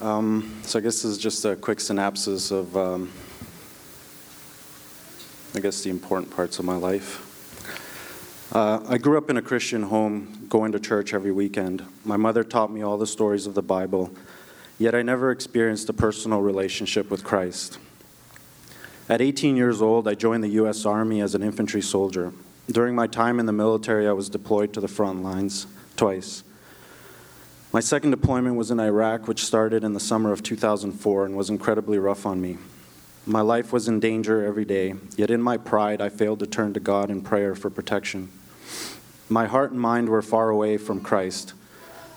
Um, so I guess this is just a quick synopsis of, um, I guess, the important parts of my life. Uh, I grew up in a Christian home, going to church every weekend. My mother taught me all the stories of the Bible, yet I never experienced a personal relationship with Christ. At 18 years old, I joined the U.S. Army as an infantry soldier. During my time in the military, I was deployed to the front lines twice. My second deployment was in Iraq, which started in the summer of 2004 and was incredibly rough on me. My life was in danger every day, yet in my pride, I failed to turn to God in prayer for protection. My heart and mind were far away from Christ,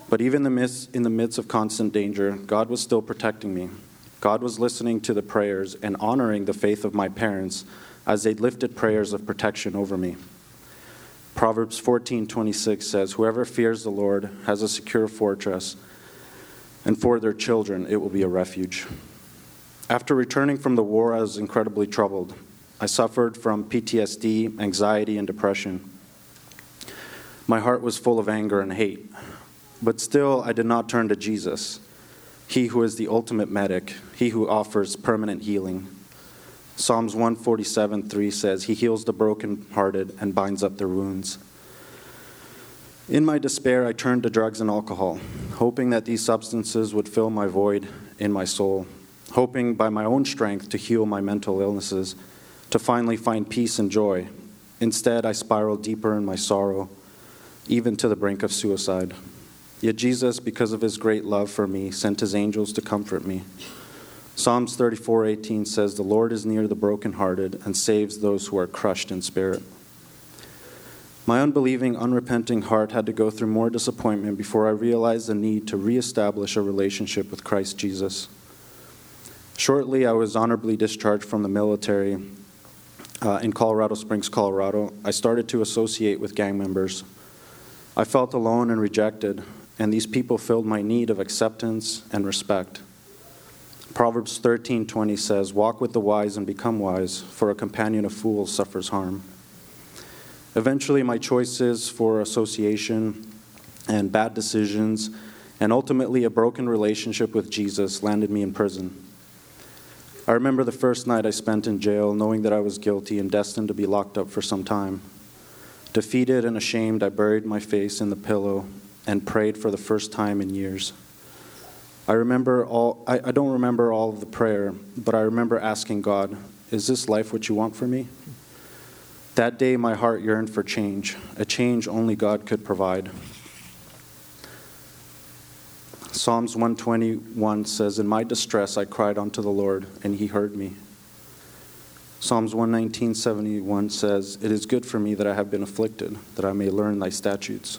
but even in the midst of constant danger, God was still protecting me. God was listening to the prayers and honoring the faith of my parents as they lifted prayers of protection over me. Proverbs 14:26 says, "Whoever fears the Lord has a secure fortress, and for their children it will be a refuge." After returning from the war, I was incredibly troubled. I suffered from PTSD, anxiety, and depression. My heart was full of anger and hate. But still, I did not turn to Jesus, He who is the ultimate medic, He who offers permanent healing. Psalms 147 3 says, He heals the brokenhearted and binds up their wounds. In my despair, I turned to drugs and alcohol, hoping that these substances would fill my void in my soul, hoping by my own strength to heal my mental illnesses, to finally find peace and joy. Instead, I spiraled deeper in my sorrow, even to the brink of suicide. Yet Jesus, because of his great love for me, sent his angels to comfort me. Psalms 34:18 says, "The Lord is near the brokenhearted and saves those who are crushed in spirit." My unbelieving, unrepenting heart had to go through more disappointment before I realized the need to reestablish a relationship with Christ Jesus. Shortly, I was honorably discharged from the military uh, in Colorado Springs, Colorado. I started to associate with gang members. I felt alone and rejected, and these people filled my need of acceptance and respect. Proverbs 13:20 says, "Walk with the wise and become wise, for a companion of fools suffers harm." Eventually, my choices for association and bad decisions and ultimately a broken relationship with Jesus landed me in prison. I remember the first night I spent in jail knowing that I was guilty and destined to be locked up for some time. Defeated and ashamed, I buried my face in the pillow and prayed for the first time in years. I remember all, I, I don't remember all of the prayer, but I remember asking God, Is this life what you want for me? That day, my heart yearned for change, a change only God could provide. Psalms 121 says, In my distress I cried unto the Lord, and he heard me. Psalms 119:71 says, It is good for me that I have been afflicted, that I may learn thy statutes.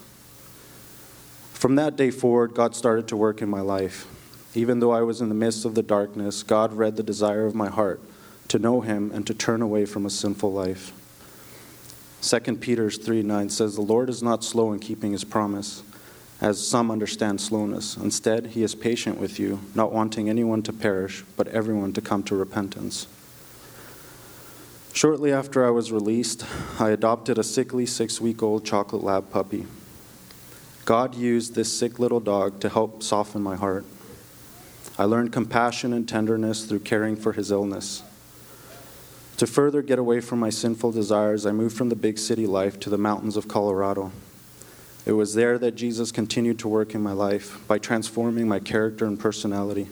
From that day forward, God started to work in my life. Even though I was in the midst of the darkness, God read the desire of my heart to know Him and to turn away from a sinful life. 2 Peter 3 9 says, The Lord is not slow in keeping His promise, as some understand slowness. Instead, He is patient with you, not wanting anyone to perish, but everyone to come to repentance. Shortly after I was released, I adopted a sickly six week old chocolate lab puppy. God used this sick little dog to help soften my heart. I learned compassion and tenderness through caring for his illness. To further get away from my sinful desires, I moved from the big city life to the mountains of Colorado. It was there that Jesus continued to work in my life by transforming my character and personality.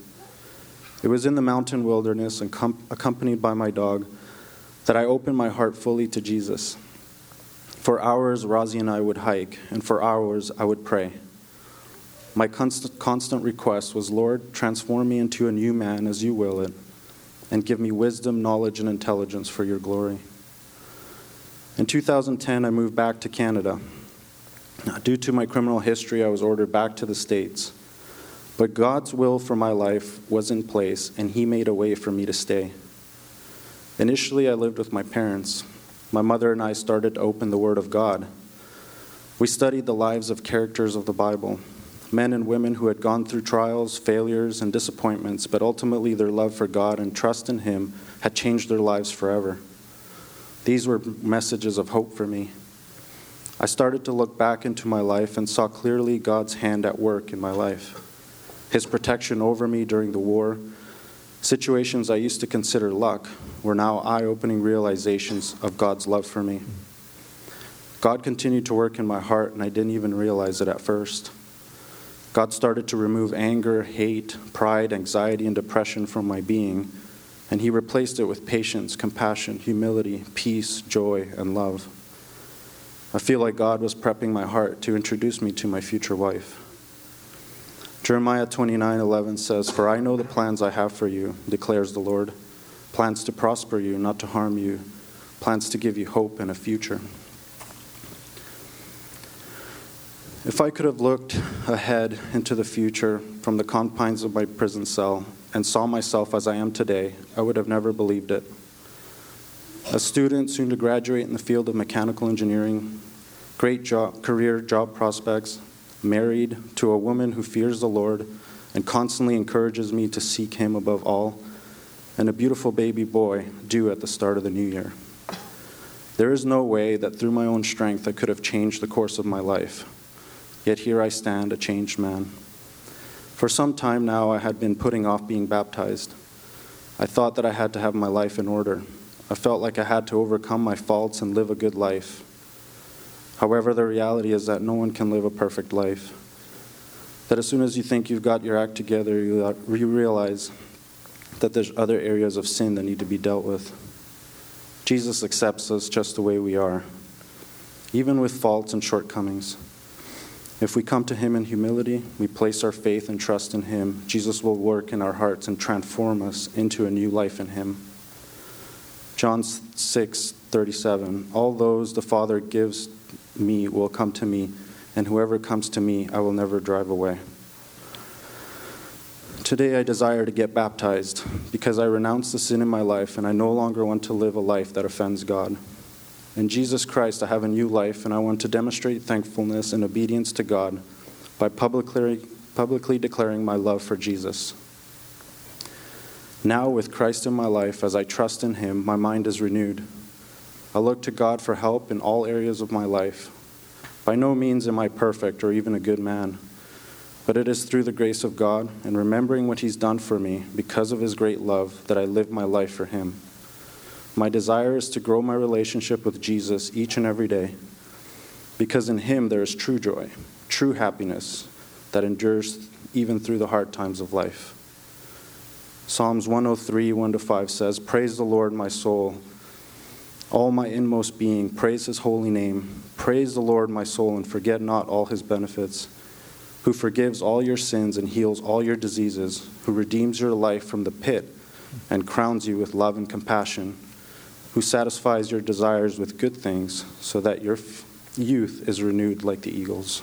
It was in the mountain wilderness, accompanied by my dog, that I opened my heart fully to Jesus. For hours, Rosie and I would hike, and for hours, I would pray. My constant, constant request was, Lord, transform me into a new man as you will it, and give me wisdom, knowledge, and intelligence for your glory. In 2010, I moved back to Canada. Now, Due to my criminal history, I was ordered back to the States. But God's will for my life was in place, and He made a way for me to stay. Initially, I lived with my parents. My mother and I started to open the Word of God. We studied the lives of characters of the Bible men and women who had gone through trials, failures, and disappointments, but ultimately their love for God and trust in Him had changed their lives forever. These were messages of hope for me. I started to look back into my life and saw clearly God's hand at work in my life. His protection over me during the war, situations I used to consider luck, were now eye opening realizations of God's love for me. God continued to work in my heart, and I didn't even realize it at first. God started to remove anger, hate, pride, anxiety, and depression from my being, and He replaced it with patience, compassion, humility, peace, joy, and love. I feel like God was prepping my heart to introduce me to my future wife. Jeremiah 29:11 says, "For I know the plans I have for you," declares the Lord, plans to prosper you, not to harm you, plans to give you hope and a future. If I could have looked ahead into the future from the confines of my prison cell and saw myself as I am today, I would have never believed it. A student soon to graduate in the field of mechanical engineering, great job, career job prospects, married to a woman who fears the Lord and constantly encourages me to seek Him above all, and a beautiful baby boy due at the start of the new year. There is no way that through my own strength I could have changed the course of my life. Yet here I stand, a changed man. For some time now, I had been putting off being baptized. I thought that I had to have my life in order. I felt like I had to overcome my faults and live a good life. However, the reality is that no one can live a perfect life. That as soon as you think you've got your act together, you realize that there's other areas of sin that need to be dealt with. Jesus accepts us just the way we are, even with faults and shortcomings. If we come to Him in humility, we place our faith and trust in Him, Jesus will work in our hearts and transform us into a new life in Him. John 6 37. All those the Father gives me will come to me, and whoever comes to me, I will never drive away. Today, I desire to get baptized because I renounce the sin in my life and I no longer want to live a life that offends God. In Jesus Christ, I have a new life, and I want to demonstrate thankfulness and obedience to God by publicly, publicly declaring my love for Jesus. Now, with Christ in my life, as I trust in Him, my mind is renewed. I look to God for help in all areas of my life. By no means am I perfect or even a good man, but it is through the grace of God and remembering what He's done for me because of His great love that I live my life for Him. My desire is to grow my relationship with Jesus each and every day because in Him there is true joy, true happiness that endures even through the hard times of life. Psalms 103, 1 to 5 says, Praise the Lord, my soul. All my inmost being, praise his holy name. Praise the Lord, my soul, and forget not all his benefits, who forgives all your sins and heals all your diseases, who redeems your life from the pit and crowns you with love and compassion who satisfies your desires with good things, so that your youth is renewed like the eagles.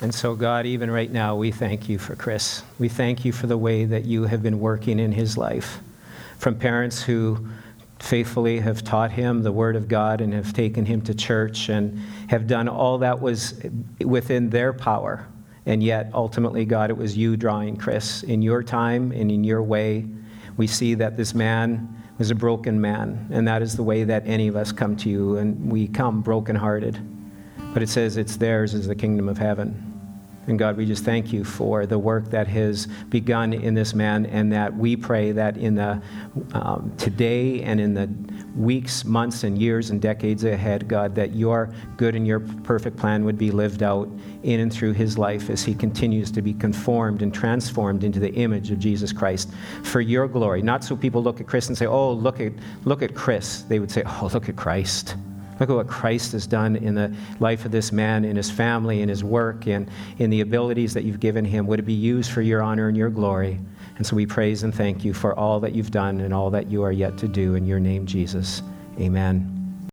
And so, God, even right now, we thank you for Chris. We thank you for the way that you have been working in his life. From parents who faithfully have taught him the Word of God and have taken him to church and have done all that was within their power. And yet, ultimately, God, it was you drawing Chris in your time and in your way. We see that this man is a broken man, and that is the way that any of us come to you, and we come brokenhearted. But it says it's theirs is the kingdom of heaven. And God, we just thank you for the work that has begun in this man, and that we pray that in the um, today and in the weeks, months, and years and decades ahead, God, that your good and your perfect plan would be lived out in and through his life as he continues to be conformed and transformed into the image of Jesus Christ for your glory. Not so people look at Chris and say, "Oh, look at look at Chris." They would say, "Oh, look at Christ." Look at what Christ has done in the life of this man, in his family, in his work, and in the abilities that you've given him. Would it be used for your honor and your glory? And so we praise and thank you for all that you've done and all that you are yet to do. In your name, Jesus. Amen.